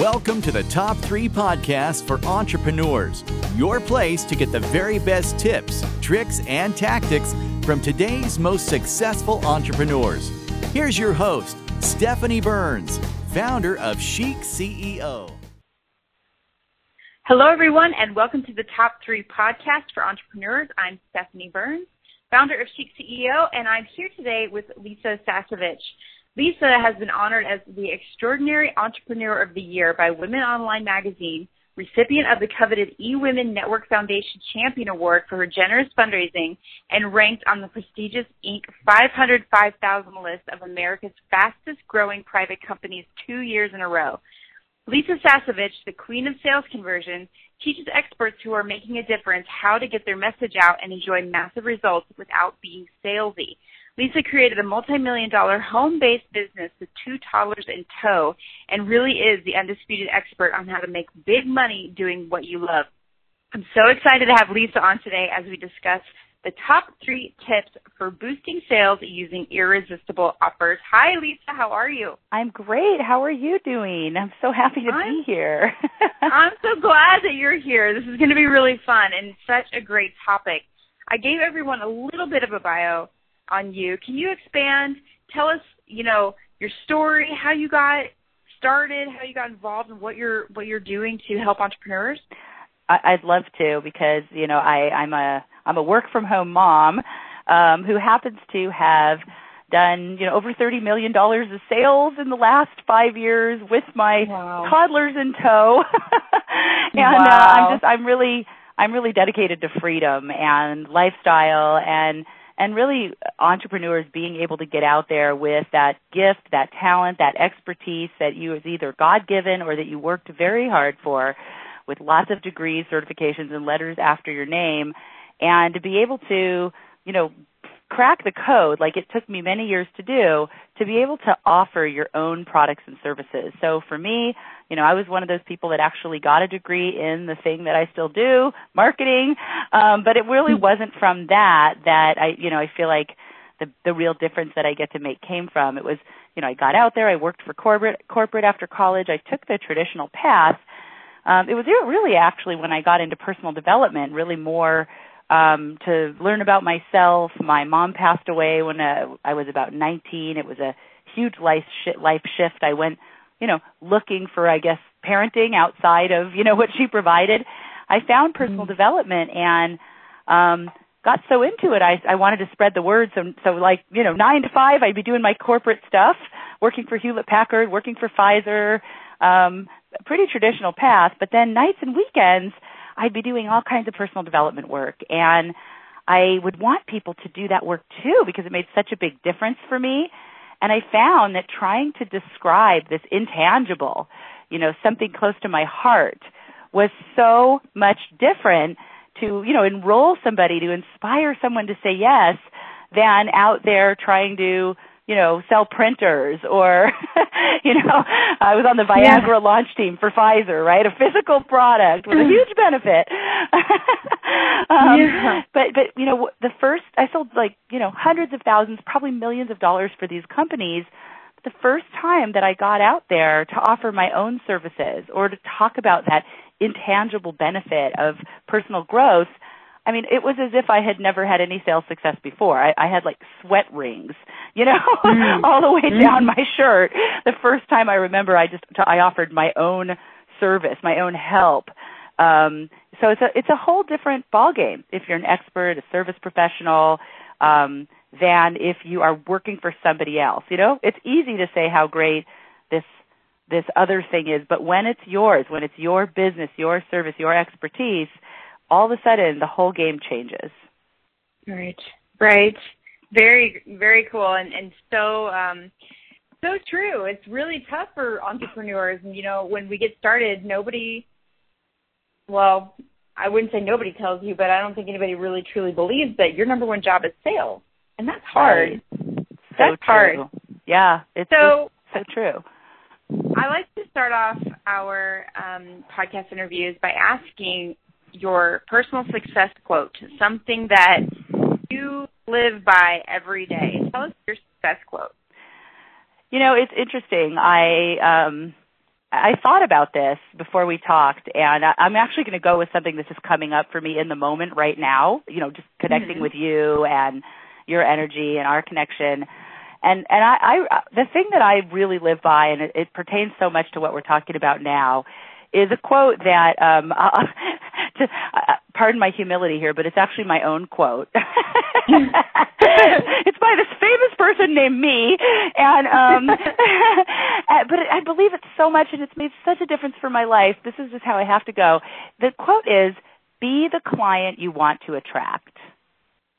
Welcome to the Top 3 Podcast for Entrepreneurs, your place to get the very best tips, tricks, and tactics from today's most successful entrepreneurs. Here's your host, Stephanie Burns, founder of Chic CEO. Hello, everyone, and welcome to the Top 3 Podcast for Entrepreneurs. I'm Stephanie Burns, founder of Chic CEO, and I'm here today with Lisa Sasevich. Lisa has been honored as the Extraordinary Entrepreneur of the Year by Women Online Magazine, recipient of the coveted eWomen Network Foundation Champion Award for her generous fundraising, and ranked on the prestigious Inc. 505,000 list of America's fastest growing private companies two years in a row. Lisa Sasevich, the queen of sales conversion, teaches experts who are making a difference how to get their message out and enjoy massive results without being salesy. Lisa created a multi-million dollar home-based business with two toddlers in tow and really is the undisputed expert on how to make big money doing what you love. I'm so excited to have Lisa on today as we discuss the top three tips for boosting sales using irresistible offers. Hi, Lisa. How are you? I'm great. How are you doing? I'm so happy to I'm, be here. I'm so glad that you're here. This is going to be really fun and such a great topic. I gave everyone a little bit of a bio on you. Can you expand? Tell us, you know, your story, how you got started, how you got involved, and what you're what you're doing to help entrepreneurs. I'd love to because you know I, I'm a I'm a work from home mom um, who happens to have done you know over thirty million dollars of sales in the last five years with my wow. toddlers in tow, and wow. uh, I'm just I'm really I'm really dedicated to freedom and lifestyle and and really entrepreneurs being able to get out there with that gift, that talent, that expertise that you is either God given or that you worked very hard for with lots of degrees, certifications and letters after your name and to be able to, you know, crack the code like it took me many years to do to be able to offer your own products and services. So for me, you know, I was one of those people that actually got a degree in the thing that I still do, marketing, um, but it really hmm. wasn't from that that I, you know, I feel like the the real difference that I get to make came from. It was, you know, I got out there, I worked for corporate corporate after college, I took the traditional path. Um, it was really actually when I got into personal development, really more um, to learn about myself. My mom passed away when uh, I was about 19. It was a huge life sh- life shift. I went, you know, looking for I guess parenting outside of you know what she provided. I found personal mm-hmm. development and um got so into it I I wanted to spread the word so so like, you know, 9 to 5 I'd be doing my corporate stuff, working for Hewlett Packard, working for Pfizer, um pretty traditional path, but then nights and weekends I'd be doing all kinds of personal development work and I would want people to do that work too because it made such a big difference for me. And I found that trying to describe this intangible, you know, something close to my heart was so much different to, you know, enroll somebody, to inspire someone to say yes than out there trying to you know, sell printers or, you know, I was on the Viagra yeah. launch team for Pfizer, right? A physical product with a huge benefit. um, yeah. But, but, you know, the first, I sold like, you know, hundreds of thousands, probably millions of dollars for these companies. The first time that I got out there to offer my own services or to talk about that intangible benefit of personal growth, I mean, it was as if I had never had any sales success before. I, I had like sweat rings, you know, mm. all the way mm. down my shirt. The first time I remember, I just I offered my own service, my own help. Um, so it's a it's a whole different ball game if you're an expert, a service professional, um, than if you are working for somebody else. You know, it's easy to say how great this this other thing is, but when it's yours, when it's your business, your service, your expertise all of a sudden the whole game changes. Right. Right. Very very cool and and so um so true. It's really tough for entrepreneurs and you know when we get started nobody well, I wouldn't say nobody tells you, but I don't think anybody really truly believes that your number one job is sales. And that's hard. Right. That's so hard. Yeah, it's so so true. I like to start off our um, podcast interviews by asking your personal success quote, something that you live by every day. Tell us your success quote. You know, it's interesting. I um I thought about this before we talked, and I, I'm actually going to go with something that's just coming up for me in the moment right now. You know, just connecting Mhm. with you and your energy and our connection. And and I, I the thing that I really live by, and it, it pertains so much to what we're talking about now, is a quote that um uh, to, uh, pardon my humility here, but it's actually my own quote. it's by this famous person named me, and um uh, but I believe it so much, and it's made such a difference for my life. This is just how I have to go. The quote is, "Be the client you want to attract."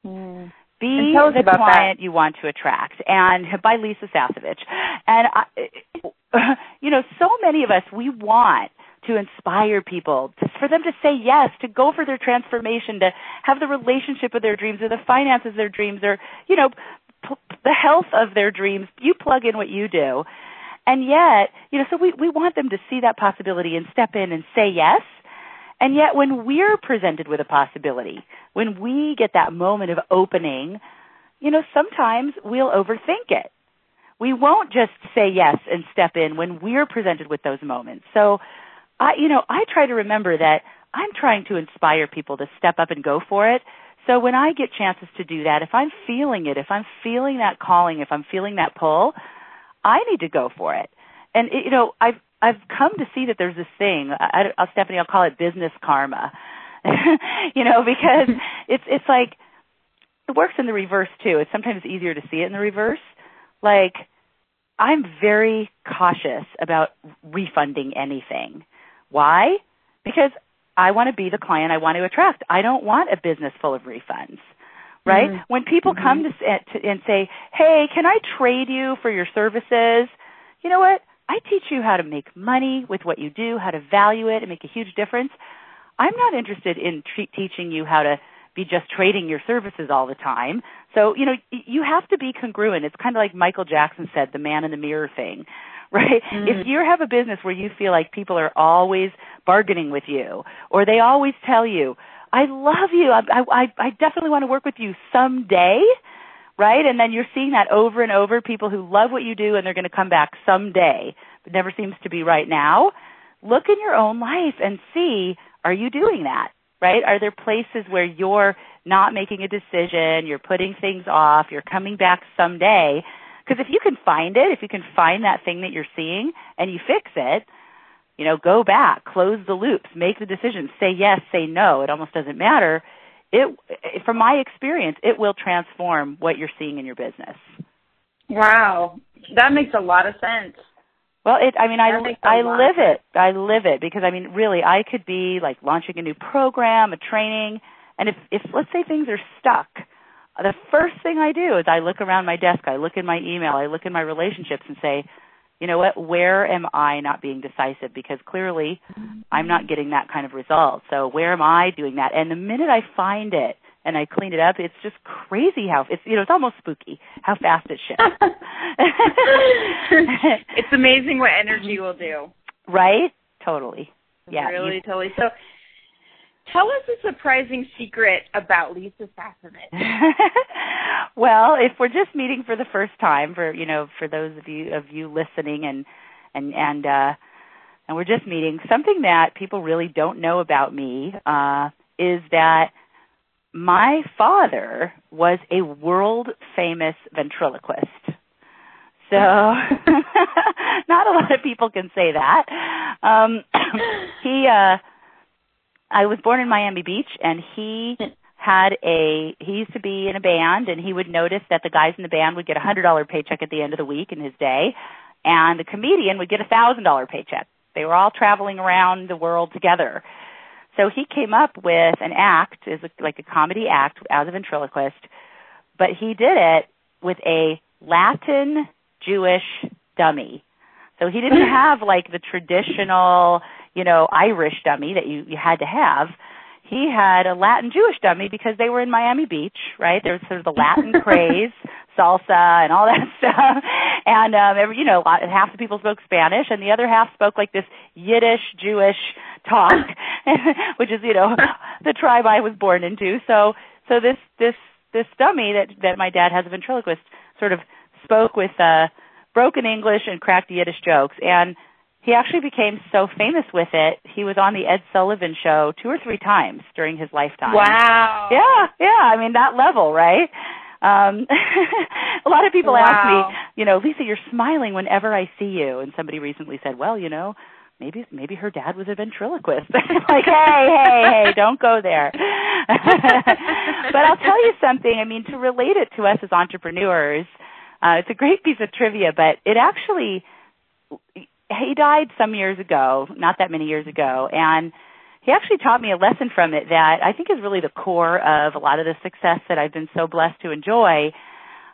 Mm. Be And tell us the client you want to attract, and by Lisa Sasevich. And I, you know, so many of us we want to inspire people, for them to say yes, to go for their transformation, to have the relationship of their dreams, or the finances of their dreams, or you know, p- the health of their dreams. You plug in what you do, and yet, you know, so we we want them to see that possibility and step in and say yes. And yet, when we're presented with a possibility, when we get that moment of opening, you know, sometimes we'll overthink it. We won't just say yes and step in when we're presented with those moments. So, I, you know, I try to remember that I'm trying to inspire people to step up and go for it. So when I get chances to do that, if I'm feeling it, if I'm feeling that calling, if I'm feeling that pull, I need to go for it. And it, you know, I've I've come to see that there's this thing. I, I, Stephanie, I'll call it business karma. you know, because it's it's like it works in the reverse too. It's sometimes easier to see it in the reverse. Like I'm very cautious about refunding anything. Why? Because I want to be the client I want to attract. I don't want a business full of refunds. Right? Mhm. When people Mhm. come to, to and say, "Hey, can I trade you for your services?" You know what? I teach you how to make money with what you do, how to value it and make a huge difference. I'm not interested in tre- teaching you how to be just trading your services all the time. So, you know, you have to be congruent. It's kind of like Michael Jackson said, the man in the mirror thing, right? Mm. If you have a business where you feel like people are always bargaining with you or they always tell you, I love you. I, I, I definitely want to work with you someday, right? And then you're seeing that over and over, people who love what you do and they're going to come back someday, but never seems to be right now. Look in your own life and see, are you doing that? Right? Are there places where you're not making a decision, you're putting things off, you're coming back someday? Because if you can find it, if you can find that thing that you're seeing and you fix it, you know, go back, close the loops, make the decision, say yes, say no. It almost doesn't matter. It, from my experience, it will transform what you're seeing in your business. Wow, that makes a lot of sense. Well, it. I mean, That I I live it. I live it because I mean, really, I could be like launching a new program, a training, and if if let's say things are stuck, the first thing I do is I look around my desk, I look in my email, I look in my relationships, and say, you know what? Where am I not being decisive? Because clearly, I'm not getting that kind of result. So where am I doing that? And the minute I find it and I clean it up, it's just crazy how it's you know it's almost spooky how fast it shifts. it's amazing what energy will do. right? Totally. Yeah. really, you- totally. So, tell us a surprising secret about Lisa Sasevich. well, if we're just meeting for the first time, for you know, for those of you of you listening and and and uh and we're just meeting, something that people really don't know about me uh is that my father was a world famous ventriloquist. So not a lot of people can say that. Um he uh I was born in Miami Beach and he had a he used to be in a band and he would notice that the guys in the band would get a hundred dollar paycheck at the end of the week in his day and the comedian would get a thousand dollar paycheck. They were all traveling around the world together. So he came up with an act is like a comedy act as a ventriloquist, but he did it with a Latin Jewish dummy. So he didn't have like the traditional, you know, Irish dummy that you, you had to have. He had a Latin Jewish dummy because they were in Miami Beach, right? There was sort of the Latin craze, salsa and all that stuff. And um every, you know, a lot, half the people spoke Spanish and the other half spoke like this Yiddish Jewish talk, which is, you know, the tribe I was born into. So so this this this dummy that that my dad has a ventriloquist sort of spoke with uh broken English and cracked Yiddish jokes and he actually became so famous with it. He was on the Ed Sullivan show two or three times during his lifetime. Wow. Yeah, yeah. I mean that level, right? Um a lot of people wow. ask me, you know, Lisa, you're smiling whenever I see you. And somebody recently said, Well, you know, maybe maybe her dad was a ventriloquist. like, hey, hey, hey, don't go there. but I'll tell you something. I mean, to relate it to us as entrepreneurs, uh, it's a great piece of trivia, but it actually he died some years ago, not that many years ago, and he actually taught me a lesson from it that I think is really the core of a lot of the success that I've been so blessed to enjoy.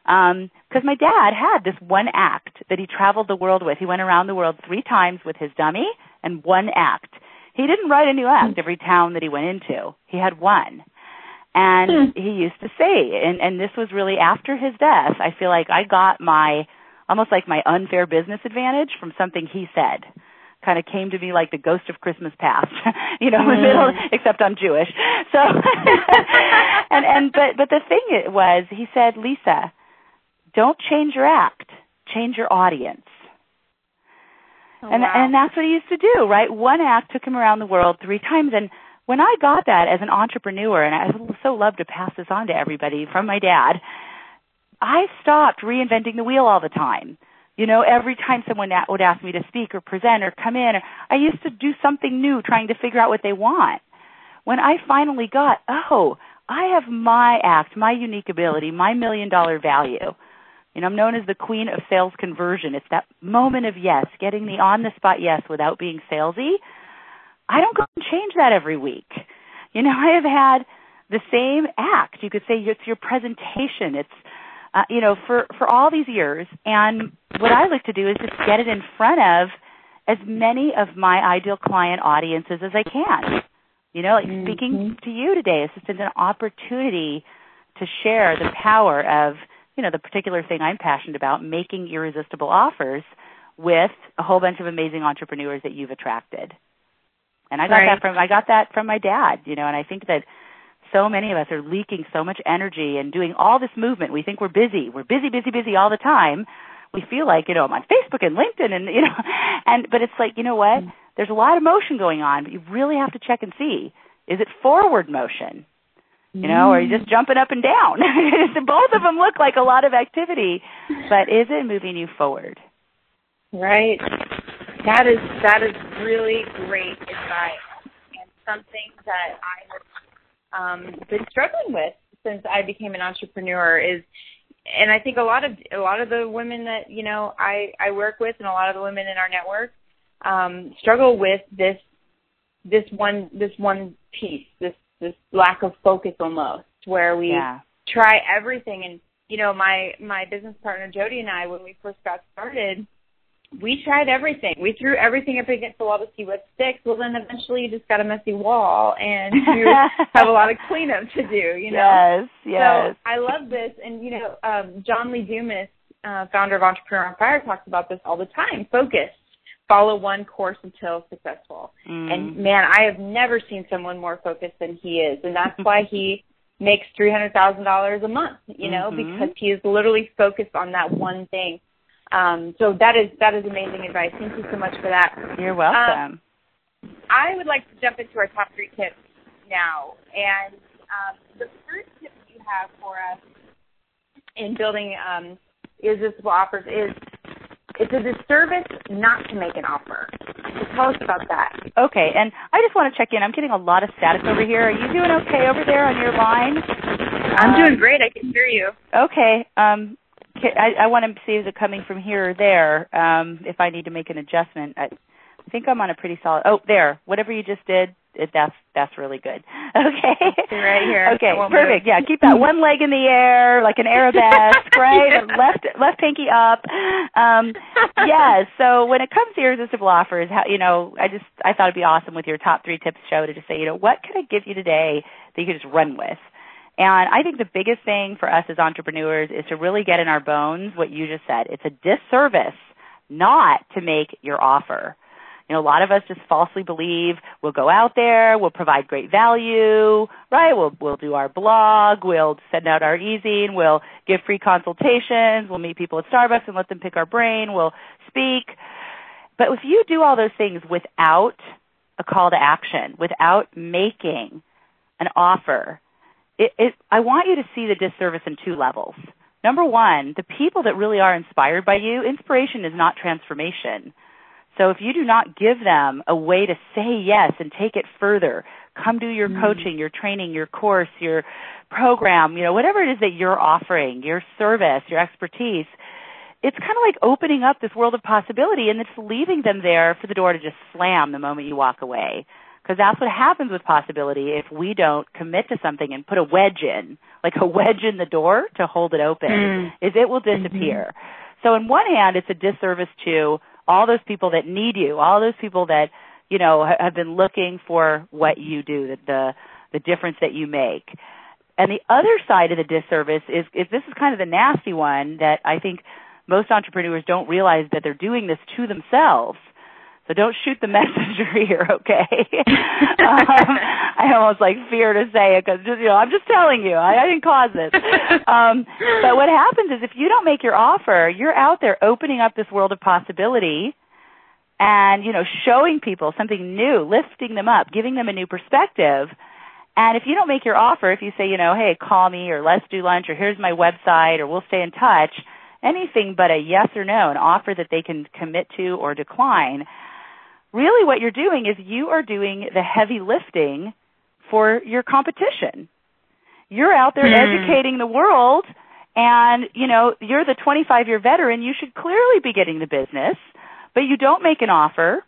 Because um, my dad had this one act that he traveled the world with. He went around the world three times with his dummy and one act. He didn't write a new act every town that he went into. He had one. And hmm. he used to say, and, and this was really after his death, I feel like I got my almost like my unfair business advantage from something he said kind of came to me like the ghost of Christmas past, you know, mm. middle, except I'm Jewish. So, and and but but the thing it was, he said, Lisa, don't change your act, change your audience. Oh, and wow. and that's what he used to do, right? One act took him around the world three times, and when I got that as an entrepreneur, and I so love to pass this on to everybody from my dad, I stopped reinventing the wheel all the time. You know, every time someone would ask me to speak or present or come in, I used to do something new trying to figure out what they want. When I finally got, oh, I have my act, my unique ability, my million dollar value. You know, I'm known as the queen of sales conversion. It's that moment of yes, getting the on the spot yes without being salesy. I don't go and change that every week. You know, I have had the same act. You could say it's your presentation. It's uh, you know, for for all these years. And what I like to do is just get it in front of as many of my ideal client audiences as I can. You know, like mm-hmm. speaking to you today is just an opportunity to share the power of, you know, the particular thing I'm passionate about, making irresistible offers with a whole bunch of amazing entrepreneurs that you've attracted. And I got right. that from I got that from my dad, you know, and I think that so many of us are leaking so much energy and doing all this movement. We think we're busy. We're busy, busy, busy all the time. We feel like, you know, I'm on Facebook and LinkedIn and, you know, and, but it's like, you know what? Mm. There's a lot of motion going on, but you really have to check and see. Is it forward motion? You know, or are you just mm. jumping up and down? Both of them look like a lot of activity, but is it moving you forward? Right. That is that is really great advice and something that I have um, been struggling with since I became an entrepreneur is and I think a lot of a lot of the women that you know I I work with and a lot of the women in our network um, struggle with this this one this one piece this this lack of focus almost where we yeah. try everything and you know my my business partner Jody and I when we first got started we tried everything. We threw everything up against the wall to see what sticks. Well, then eventually you just got a messy wall, and you have a lot of cleanup to do. You know. Yes. Yes. So I love this, and you know, um, John Lee Dumas, uh, founder of Entrepreneur on Fire, talks about this all the time. Focus. Follow one course until successful. Mm. And man, I have never seen someone more focused than he is, and that's why he makes three hundred thousand dollars a month. You know, mm-hmm. because he is literally focused on that one thing. Um, so that is that is amazing advice. Thank you so much for that. You're welcome. Um, I would like to jump into our top three tips now, and um, the first tip you have for us in building um, irresistible offers is it's a disservice not to make an offer. So tell us about that. Okay, and I just want to check in. I'm getting a lot of static over here. Are you doing okay over there on your line? I'm um, doing great. I can hear you. Okay. Um, I, I want to see is it coming from here or there. Um, if I need to make an adjustment, I, I think I'm on a pretty solid. Oh, there. Whatever you just did, it, that's that's really good. Okay. Right here. Okay. Perfect. Move. Yeah. Keep that one leg in the air like an arabesque, right? yeah. Left left pinky up. Um, yeah. So when it comes to irresistible offers, how you know, I just I thought it'd be awesome with your top three tips show to just say, you know, what can I give you today that you could just run with. And I think the biggest thing for us as entrepreneurs is to really get in our bones what you just said. It's a disservice not to make your offer. You know, a lot of us just falsely believe we'll go out there, we'll provide great value, right? We'll we'll do our blog, we'll send out our e-zine, we'll give free consultations, we'll meet people at Starbucks and let them pick our brain, we'll speak. But if you do all those things without a call to action, without making an offer, it, it, I want you to see the disservice in two levels. Number one, the people that really are inspired by you, inspiration is not transformation. So if you do not give them a way to say yes and take it further, come do your mm. coaching, your training, your course, your program, you know, whatever it is that you're offering, your service, your expertise, it's kind of like opening up this world of possibility and it's leaving them there for the door to just slam the moment you walk away. Because that's what happens with possibility if we don't commit to something and put a wedge in, like a wedge in the door to hold it open, mm. is it will disappear. Mm-hmm. So on one hand, it's a disservice to all those people that need you, all those people that, you know, have been looking for what you do, the, the, the difference that you make. And the other side of the disservice is, is this is kind of the nasty one that I think most entrepreneurs don't realize that they're doing this to themselves. So don't shoot the messenger here, okay? um, I almost like fear to say it because you know I'm just telling you I, I didn't cause this. Um, but what happens is if you don't make your offer, you're out there opening up this world of possibility, and you know showing people something new, lifting them up, giving them a new perspective. And if you don't make your offer, if you say you know hey call me or let's do lunch or here's my website or we'll stay in touch, anything but a yes or no, an offer that they can commit to or decline really what you're doing is you are doing the heavy lifting for your competition. You're out there mm. educating the world and, you know, you're the 25 year veteran. You should clearly be getting the business, but you don't make an offer.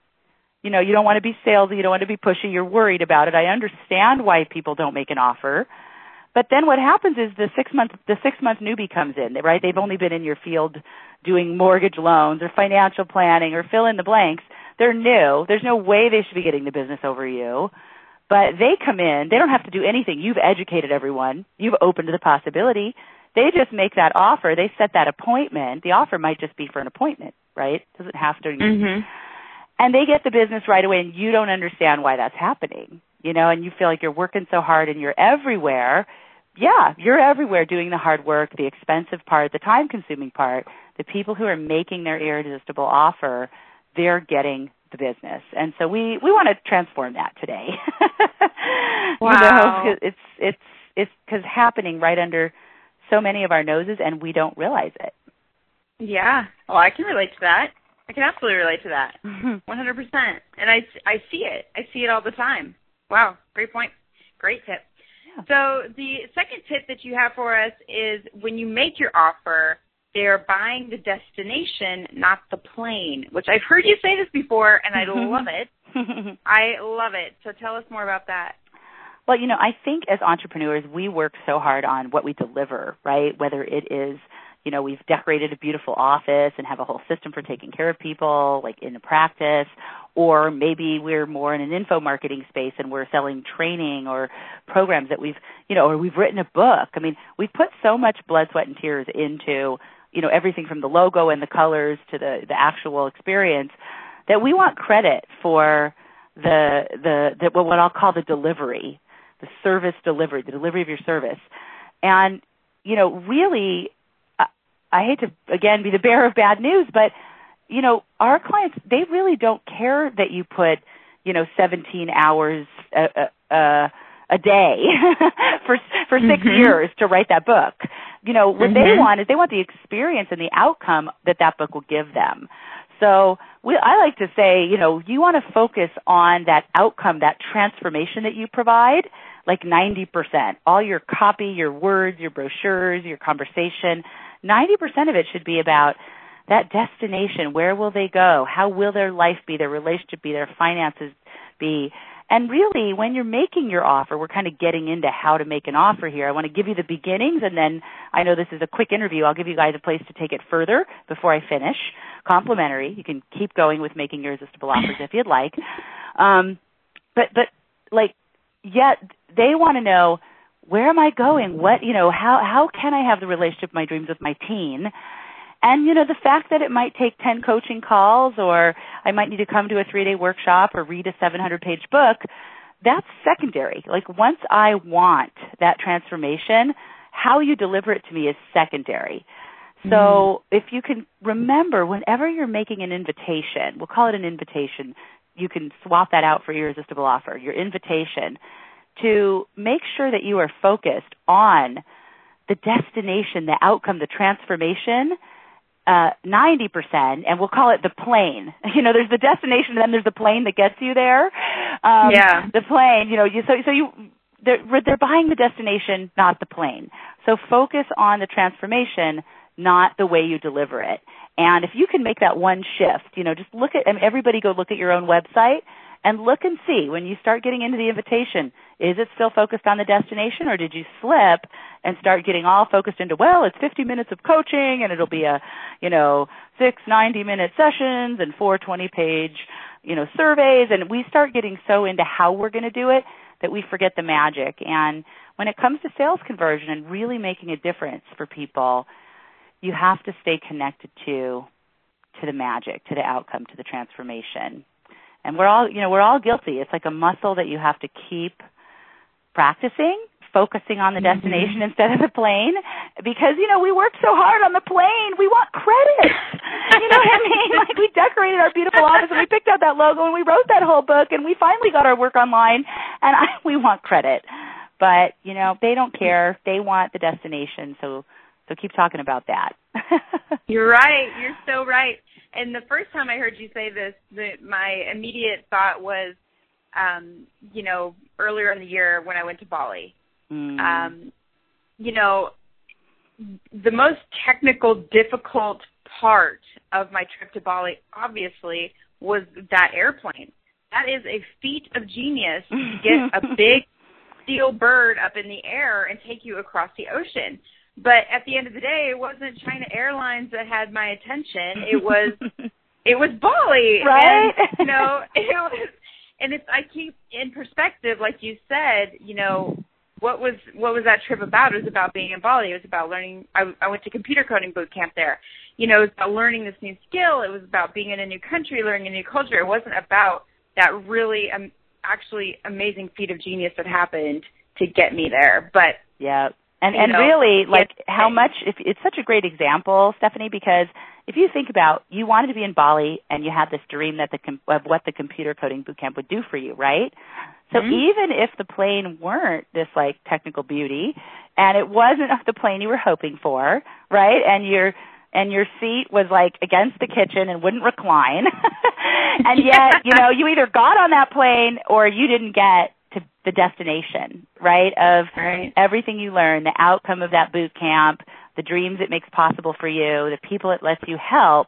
You know, you don't want to be salesy. You don't want to be pushy. You're worried about it. I understand why people don't make an offer. But then what happens is the six month the six month newbie comes in, right? They've only been in your field doing mortgage loans or financial planning or fill in the blanks they're new. There's no way they should be getting the business over you. But they come in, they don't have to do anything. You've educated everyone. You've opened the possibility. They just make that offer. They set that appointment. The offer might just be for an appointment, right? Doesn't have to. Mm-hmm. And they get the business right away and you don't understand why that's happening. You know, and you feel like you're working so hard and you're everywhere. Yeah, you're everywhere doing the hard work, the expensive part, the time consuming part. The people who are making their irresistible offer they're getting the business. And so we we want to transform that today. wow. You know, it's it's it's cuz happening right under so many of our noses and we don't realize it. Yeah. Well, I can relate to that. I can absolutely relate to that. Mm-hmm. 100%. And I I see it. I see it all the time. Wow, great point. Great tip. So the second tip that you have for us is when you make your offer, they're buying the destination, not the plane, which I've heard you say this before, and I love it. I love it. So tell us more about that. Well, you know, I think as entrepreneurs, we work so hard on what we deliver, right? Whether it is, you know, we've decorated a beautiful office and have a whole system for taking care of people, like in a practice, or maybe we're more in an info marketing space and we're selling training or programs that we've, you know, or we've written a book. I mean, we've put so much blood, sweat, and tears into you know everything from the logo and the colors to the the actual experience that we want credit for the the, the what I'll call the delivery, the service delivery, the delivery of your service, and you know really, I, I hate to again be the bearer of bad news, but you know our clients they really don't care that you put you know 17 hours a, a, a, a day for for 6 mm-hmm. years to write that book you know, what mm-hmm. they want is they want the experience and the outcome that that book will give them. So we, I like to say, you know, you want to focus on that outcome, that transformation that you provide, like 90%. All your copy, your words, your brochures, your conversation, 90% of it should be about that destination. Where will they go? How will their life be, their relationship be, their finances be? And really, when you're making your offer, we're kind of getting into how to make an offer here. I want to give you the beginnings, and then I know this is a quick interview. I'll give you guys a place to take it further before I finish. Complimentary. You can keep going with making irresistible offers if you'd like. Um, but but like, yet they want to know where am I going? What you know? How how can I have the relationship of my dreams with my teen? And, you know, the fact that it might take 10 coaching calls or I might need to come to a three day workshop or read a 700 page book, that's secondary. Like once I want that transformation, how you deliver it to me is secondary. So mm-hmm. if you can remember, whenever you're making an invitation, we'll call it an invitation. You can swap that out for irresistible offer. Your invitation to make sure that you are focused on the destination, the outcome, the transformation, uh, 90%, and we'll call it the plane. You know, there's the destination and then there's the plane that gets you there. Um, yeah. The plane, you know, you, so, so you, they're, they're buying the destination, not the plane. So focus on the transformation, not the way you deliver it. And if you can make that one shift, you know, just look at, and everybody go look at your own website and look and see when you start getting into the invitation, is it still focused on the destination or did you slip and start getting all focused into, well, it's 50 minutes of coaching and it'll be a, you know, six 90 minute sessions and four 20 page, you know, surveys and we start getting so into how we're going to do it that we forget the magic. And when it comes to sales conversion and really making a difference for people, you have to stay connected to to the magic, to the outcome, to the transformation and we're all you know we're all guilty. It's like a muscle that you have to keep practicing focusing on the mm-hmm. destination mm-hmm. instead of the plane because you know we worked so hard on the plane. We want credit. You know what i mean? Like we decorated our beautiful office and we picked out that logo and we wrote that whole book and we finally got our work online and I, we want credit. But you know they don't care. They want the destination. So so keep talking about that. You're right. You're so right and the first time I heard you say this, the, my immediate thought was, um, you know, earlier in the year when I went to Bali. Mm. Um, you know, the most technical, difficult part of my trip to Bali, obviously, was that airplane. That is a feat of genius to get a big steel bird up in the air and take you across the ocean. But at the end of the day, it wasn't China Airlines that had my attention. It was it was Bali, right? And, you know, it was, and it's I keep in perspective, like you said, you know, what was what was that trip about? It was about being in Bali. It was about learning. I, I went to computer coding boot camp there. You know, it was about learning this new skill. It was about being in a new country, learning a new culture. It wasn't about that really um, actually amazing feat of genius that happened to get me there. But yeah, and and know, really, like how much? If it's such a great example, Stephanie, because if you think about you wanted to be in Bali and you had this dream that the of what the computer coding bootcamp would do for you, right? So mm-hmm. even if the plane weren't this like technical beauty, and it wasn't the plane you were hoping for, right? And your and your seat was like against the kitchen and wouldn't recline, and yet you know you either got on that plane or you didn't get to the destination, right? Of right. everything you learn, the outcome of that boot camp, the dreams it makes possible for you, the people it lets you help,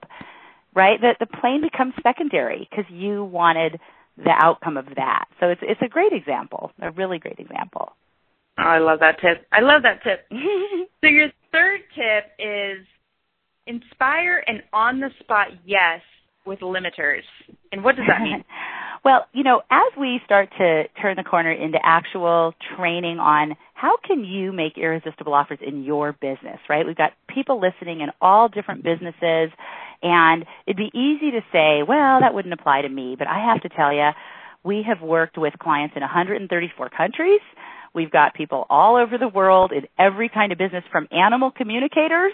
right? That the plane becomes secondary because you wanted the outcome of that. So it's it's a great example, a really great example. Oh, I love that tip. I love that tip. so your third tip is inspire an on the spot yes with limiters. And what does that mean? Well, you know, as we start to turn the corner into actual training on how can you make irresistible offers in your business, right? We've got people listening in all different businesses and it'd be easy to say, well, that wouldn't apply to me, but I have to tell you, we have worked with clients in 134 countries. We've got people all over the world in every kind of business from animal communicators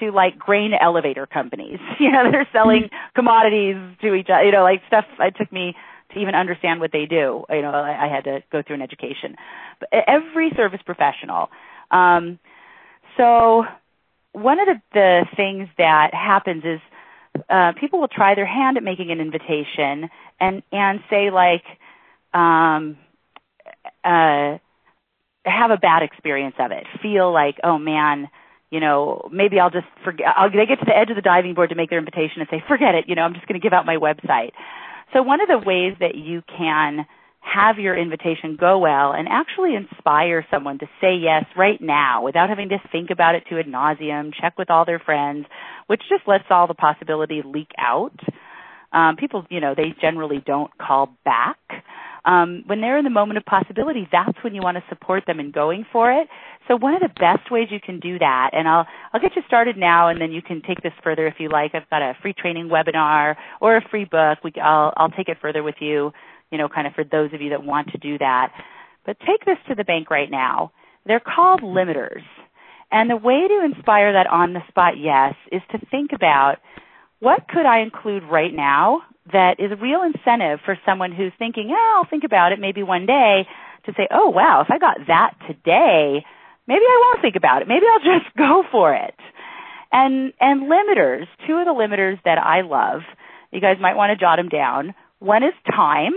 to like grain elevator companies. You know, they're selling mm-hmm. commodities to each other, you know, like stuff it took me to even understand what they do. You know, I, I had to go through an education. But every service professional. Um, so one of the, the things that happens is uh, people will try their hand at making an invitation and and say like um, uh, have a bad experience of it. Feel like oh man you know, maybe I'll just forget, I'll, they get to the edge of the diving board to make their invitation and say, forget it, you know, I'm just going to give out my website. So one of the ways that you can have your invitation go well and actually inspire someone to say yes right now without having to think about it to ad nauseum, check with all their friends, which just lets all the possibility leak out. Um, people, you know, they generally don't call back. Um, when they're in the moment of possibility, that's when you want to support them in going for it. So one of the best ways you can do that, and I'll I'll get you started now, and then you can take this further if you like. I've got a free training webinar or a free book. We, I'll I'll take it further with you, you know, kind of for those of you that want to do that. But take this to the bank right now. They're called limiters. And the way to inspire that on the spot yes is to think about what could I include right now that is a real incentive for someone who's thinking, oh, I'll think about it maybe one day to say, oh wow, if I got that today, maybe I won't think about it. Maybe I'll just go for it. And, and limiters, two of the limiters that I love, you guys might want to jot them down. One is time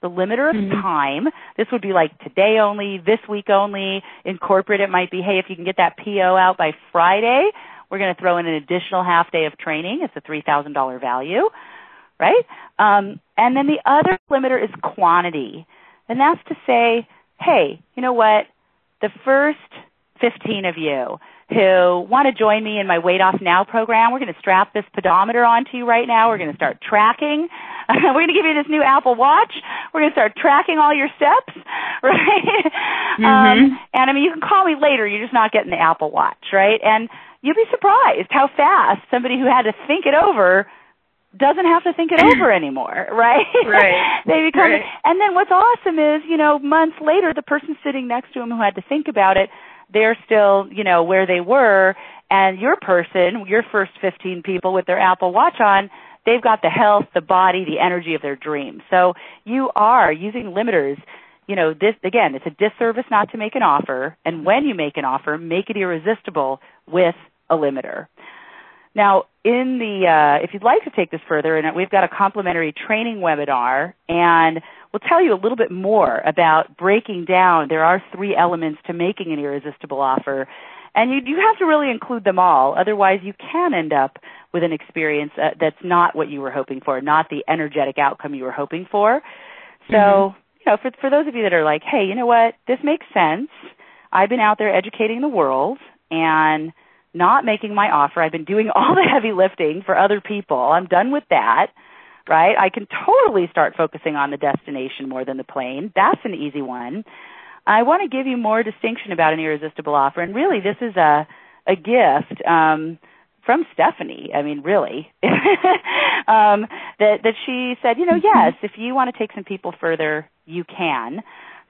the limiter of mm-hmm. time. This would be like today only, this week only. In corporate, it might be, hey, if you can get that PO out by Friday, we're going to throw in an additional half day of training. It's a $3,000 value, right? Um, and then the other limiter is quantity. And that's to say, hey, you know what? The first 15 of you who want to join me in my Weight Off Now program, we're going to strap this pedometer onto you right now. We're going to start tracking. we're going to give you this new Apple Watch. We're going to start tracking all your steps, right? Mm-hmm. Um, and I mean, you can call me later. You're just not getting the Apple Watch, right? And you'll be surprised how fast somebody who had to think it over doesn't have to think it over anymore, right? Right. they become, right. and then what's awesome is, you know, months later, the person sitting next to him who had to think about it they're still, you know, where they were and your person, your first 15 people with their Apple Watch on, they've got the health, the body, the energy of their dreams. So you are using limiters. You know, this again, it's a disservice not to make an offer, and when you make an offer, make it irresistible with a limiter. Now, in the uh, if you'd like to take this further, and we've got a complimentary training webinar, and we'll tell you a little bit more about breaking down. There are three elements to making an irresistible offer, and you, you have to really include them all. Otherwise, you can end up with an experience uh, that's not what you were hoping for, not the energetic outcome you were hoping for. So, mm-hmm. you know, for for those of you that are like, hey, you know what, this makes sense. I've been out there educating the world and not making my offer. I've been doing all the heavy lifting for other people. I'm done with that right? I can totally start focusing on the destination more than the plane. That's an easy one. I want to give you more distinction about an irresistible offer, and really, this is a a gift um, from Stephanie. I mean, really, um, that that she said, you know, yes, if you want to take some people further, you can.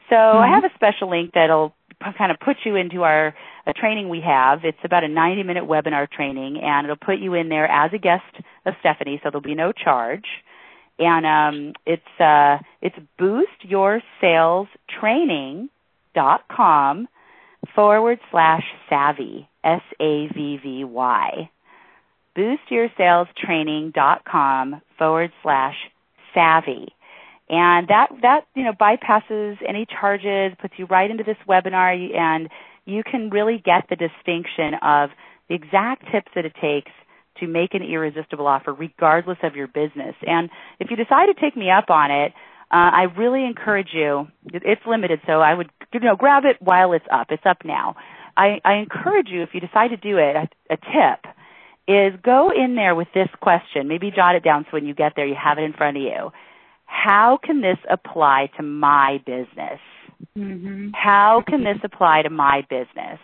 So mm-hmm. I have a special link that'll kind of put you into our a training we have. It's about a 90 minute webinar training and it'll put you in there as a guest of Stephanie, so there'll be no charge. And um, it's uh, it's boostyoursalestraining.com forward slash savvy s a v v y. boostyoursalestraining.com forward slash savvy and that that you know bypasses any charges puts you right into this webinar and you can really get the distinction of the exact tips that it takes to make an irresistible offer regardless of your business. And if you decide to take me up on it, uh, I really encourage you. It's limited, so I would you know grab it while it's up. It's up now. I, I encourage you if you decide to do it. A, a tip is go in there with this question. Maybe jot it down so when you get there you have it in front of you. How can this apply to my business? Mm-hmm. How can this apply to my business?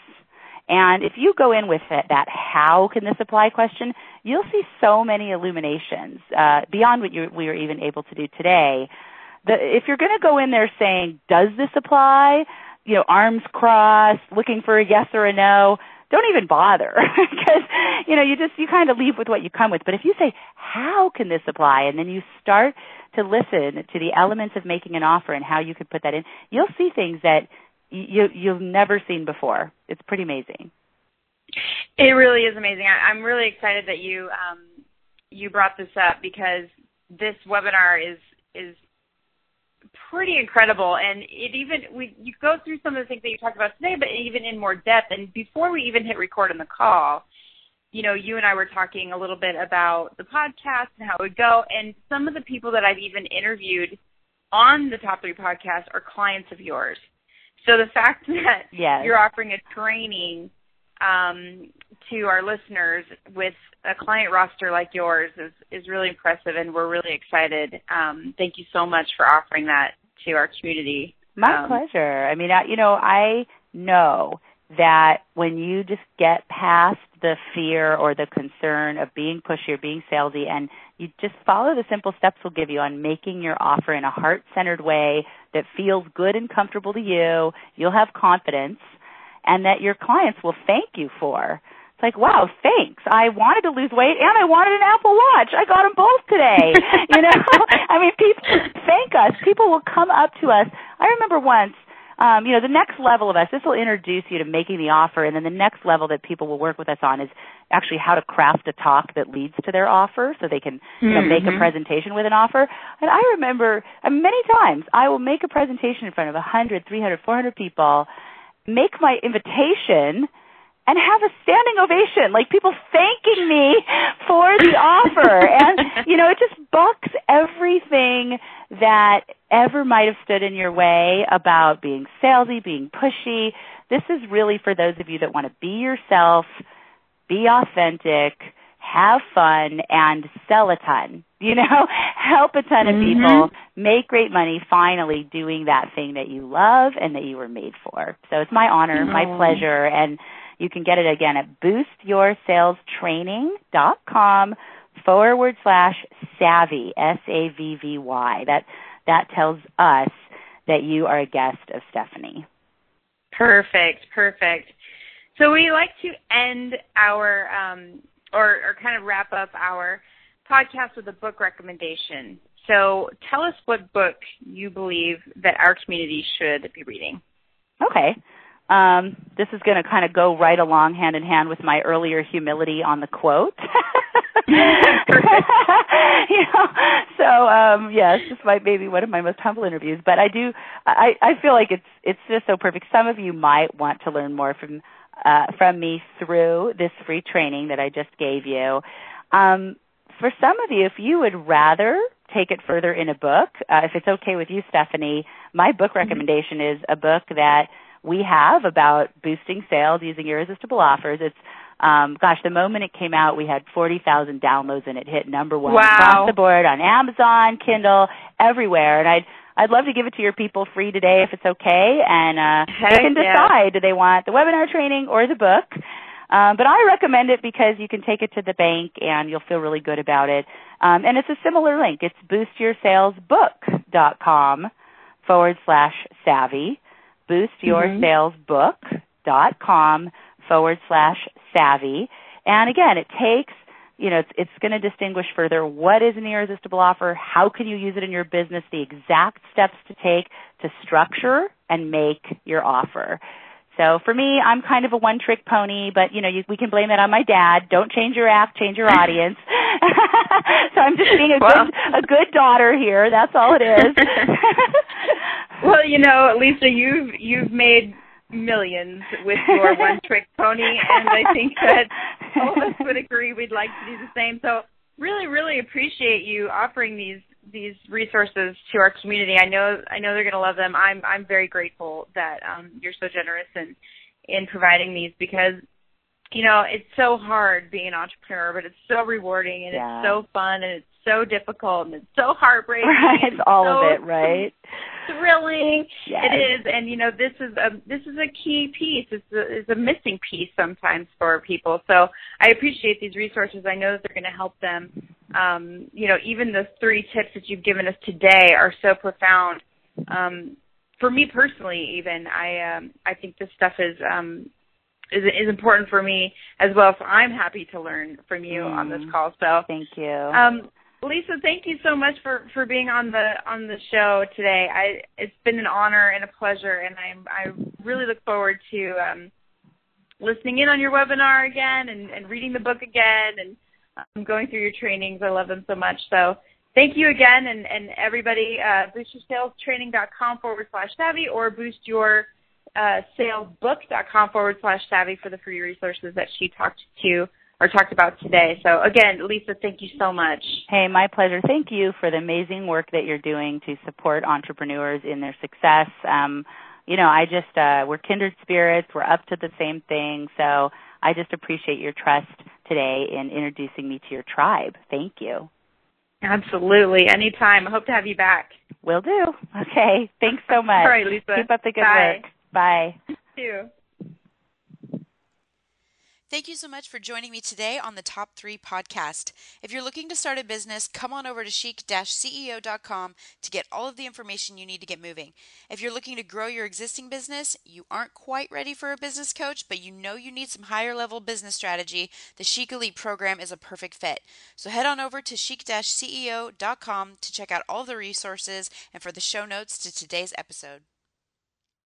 And if you go in with it, that how can this apply question, you'll see so many illuminations uh, beyond what you, we were even able to do today. The, if you're going to go in there saying, does this apply? You know, arms crossed, looking for a yes or a no, don't even bother because you know you just you kind of leave with what you come with but if you say how can this apply and then you start to listen to the elements of making an offer and how you could put that in you'll see things that you you've never seen before. It's pretty amazing. It really is amazing. I, I'm really excited that you um, you brought this up because this webinar is is pretty incredible. And it even we you go through some of the things that you talked about today but even in more depth. And before we even hit record on the call you know you and I were talking a little bit about the podcast and how it would go. And some of the people that I've even interviewed on the top 3 podcast are clients of yours. So the fact that yes. you're offering a training um, to our listeners with a client roster like yours is, is really impressive, and we're really excited. Um, thank you so much for offering that to our community. My um, pleasure. I mean, I, you know, I know that when you just get past the fear or the concern of being pushy or being salesy and you just follow the simple steps we'll give you on making your offer in a heart centered way that feels good and comfortable to you, you'll have confidence and that your clients will thank you for. Like, wow, thanks. I wanted to lose weight and I wanted an Apple Watch. I got them both today. you know, I mean, people thank us. People will come up to us. I remember once um, you know, the next level of us, this will introduce you to making the offer, and then the next level that people will work with us on is actually how to craft a talk that leads to their offer so they can you know, mm-hmm. make a mm-hmm. presentation with an offer. And I remember uh, many times I will make a presentation in front of 100, 300, 400 people, make my invitation, and have a standing ovation, like people thanking me for the offer. And, you know, it just bucks everything that ever might have stood in your way about being salesy, being pushy. This is really for those of you that want to be yourself, be authentic, have fun, and sell a ton. You know, help a ton of mm-hmm. people make great money finally doing that thing that you love and that you were made for. So it's my honor, my pleasure, and you can get it again at boostyoursalestraining.com forward slash savvy, S-A-V-V-Y. That, that tells us that you are a guest of Stephanie. Perfect, perfect. So we like to end our, um, or, or kind of wrap up our podcast with a book recommendation. So tell us what book you believe that our community should be reading. Okay. Um, this is going to kind of go right along hand in hand with my earlier humility on the quote. you know, so um, yes, this might maybe one of my most humble interviews, but I do I, I feel like it's it's just so perfect. Some of you might want to learn more from uh, from me through this free training that I just gave you. Um, for some of you, if you would rather take it further in a book, uh, if it's okay with you, Stephanie, my book mm-hmm. recommendation is a book that we have about boosting sales using irresistible offers. It's um, gosh, the moment it came out, we had 40,000 downloads and it hit number one wow. across the board on Amazon, Kindle, everywhere. And I'd I'd love to give it to your people free today if it's okay, and uh, they can decide yeah. do they want the webinar training or the book. Um, but I recommend it because you can take it to the bank and you'll feel really good about it. Um, and it's a similar link. It's boostyoursalesbook.com forward slash savvy boostyoursalesbook.com mm-hmm. forward slash savvy. And again, it takes, you know, it's, it's going to distinguish further what is an irresistible offer, how can you use it in your business, the exact steps to take to structure and make your offer. So for me, I'm kind of a one-trick pony, but you know, you, we can blame that on my dad. Don't change your app, change your audience. so I'm just being a well, good a good daughter here. That's all it is. well, you know, Lisa, you've you've made millions with your one-trick pony, and I think that all of us would agree we'd like to do the same. So really, really appreciate you offering these these resources to our community. I know I know they're going to love them. I'm I'm very grateful that um, you're so generous in in providing these because you know it's so hard being an entrepreneur, but it's so rewarding and yeah. it's so fun and it's so difficult and it's so heartbreaking. Right, it's all so of it, right? Thrilling. Yes. It is, and you know this is a this is a key piece. It's a, it's a missing piece sometimes for people. So I appreciate these resources. I know that they're going to help them. Um, you know, even the three tips that you've given us today are so profound. Um, for me personally, even I um, I think this stuff is um, is is important for me as well. So I'm happy to learn from you mm. on this mm. call. So thank you. Um, Lisa, thank you so much for for being on the on the show today. I it's been an honor and a pleasure, and I I really look forward to um, listening in on your webinar again and, and reading the book again and um, going through your trainings. I love them so much. So thank you again, and and everybody, uh, boostyoursalestraining.com forward slash savvy or boostyour uh, forward slash savvy for the free resources that she talked to or talked about today. So again, Lisa, thank you so much. Hey, my pleasure. Thank you for the amazing work that you're doing to support entrepreneurs in their success. Um, you know, I just uh, we're kindred spirits. We're up to the same thing. So I just appreciate your trust today in introducing me to your tribe. Thank you. Absolutely. Anytime. I hope to have you back. Will do. Okay. Thanks so much. All right, Lisa. Keep up the good Bye. work. Bye. You too. Thank you so much for joining me today on the Top 3 podcast. If you're looking to start a business, come on over to chic-ceo.com to get all of the information you need to get moving. If you're looking to grow your existing business, you aren't quite ready for a business coach, but you know you need some higher level business strategy, the Chic Elite program is a perfect fit. So head on over to chic-ceo.com to check out all the resources and for the show notes to today's episode.